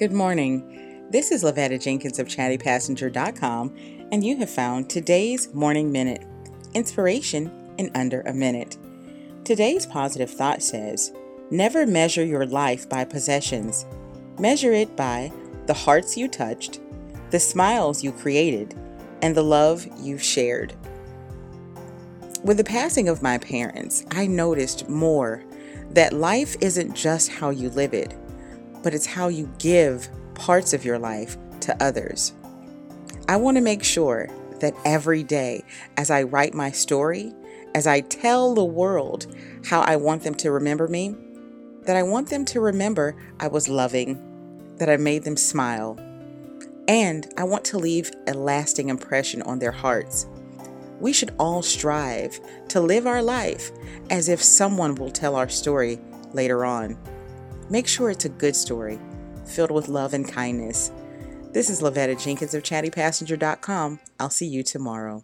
Good morning. This is Lavetta Jenkins of chattypassenger.com, and you have found today's Morning Minute Inspiration in Under a Minute. Today's positive thought says Never measure your life by possessions, measure it by the hearts you touched, the smiles you created, and the love you've shared. With the passing of my parents, I noticed more that life isn't just how you live it, but it's how you give parts of your life to others. I want to make sure that every day, as I write my story, as I tell the world how I want them to remember me, that I want them to remember I was loving, that I made them smile, and I want to leave a lasting impression on their hearts. We should all strive to live our life as if someone will tell our story later on. Make sure it's a good story, filled with love and kindness. This is Lavetta Jenkins of chattypassenger.com. I'll see you tomorrow.